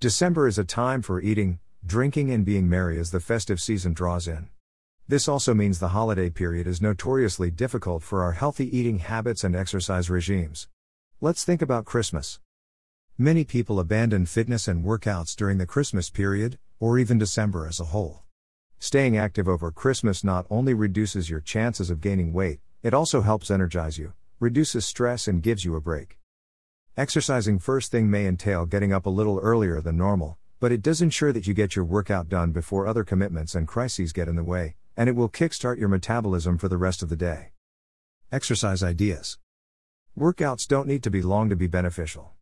December is a time for eating, drinking, and being merry as the festive season draws in. This also means the holiday period is notoriously difficult for our healthy eating habits and exercise regimes. Let's think about Christmas. Many people abandon fitness and workouts during the Christmas period, or even December as a whole. Staying active over Christmas not only reduces your chances of gaining weight, it also helps energize you, reduces stress, and gives you a break. Exercising first thing may entail getting up a little earlier than normal, but it does ensure that you get your workout done before other commitments and crises get in the way, and it will kickstart your metabolism for the rest of the day. Exercise ideas Workouts don't need to be long to be beneficial.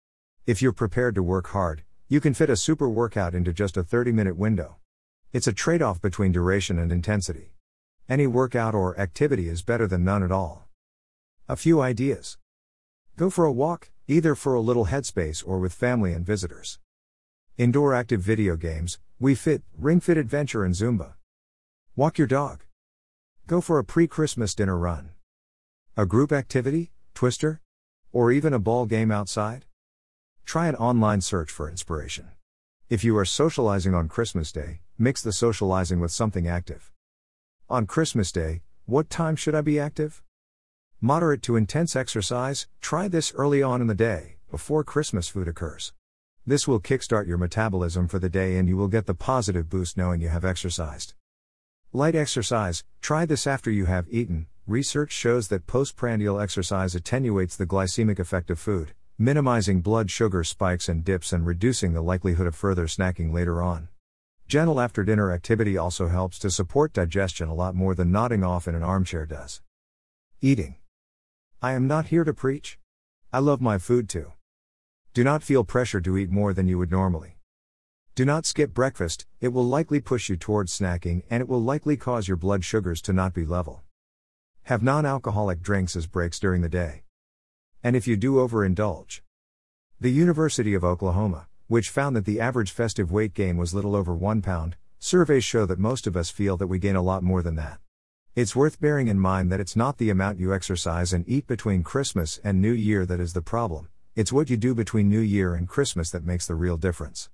If you're prepared to work hard, you can fit a super workout into just a 30 minute window. It's a trade off between duration and intensity. Any workout or activity is better than none at all. A few ideas. Go for a walk, either for a little headspace or with family and visitors. Indoor active video games, Wii Fit, Ring Fit Adventure, and Zumba. Walk your dog. Go for a pre Christmas dinner run. A group activity, Twister? Or even a ball game outside? Try an online search for inspiration. If you are socializing on Christmas Day, mix the socializing with something active. On Christmas Day, what time should I be active? Moderate to intense exercise, try this early on in the day, before Christmas food occurs. This will kickstart your metabolism for the day and you will get the positive boost knowing you have exercised. Light exercise, try this after you have eaten. Research shows that postprandial exercise attenuates the glycemic effect of food, minimizing blood sugar spikes and dips and reducing the likelihood of further snacking later on. Gentle after dinner activity also helps to support digestion a lot more than nodding off in an armchair does. Eating. I am not here to preach. I love my food too. Do not feel pressure to eat more than you would normally. Do not skip breakfast, it will likely push you towards snacking and it will likely cause your blood sugars to not be level. Have non alcoholic drinks as breaks during the day. And if you do overindulge, the University of Oklahoma, which found that the average festive weight gain was little over 1 pound, surveys show that most of us feel that we gain a lot more than that. It's worth bearing in mind that it's not the amount you exercise and eat between Christmas and New Year that is the problem, it's what you do between New Year and Christmas that makes the real difference.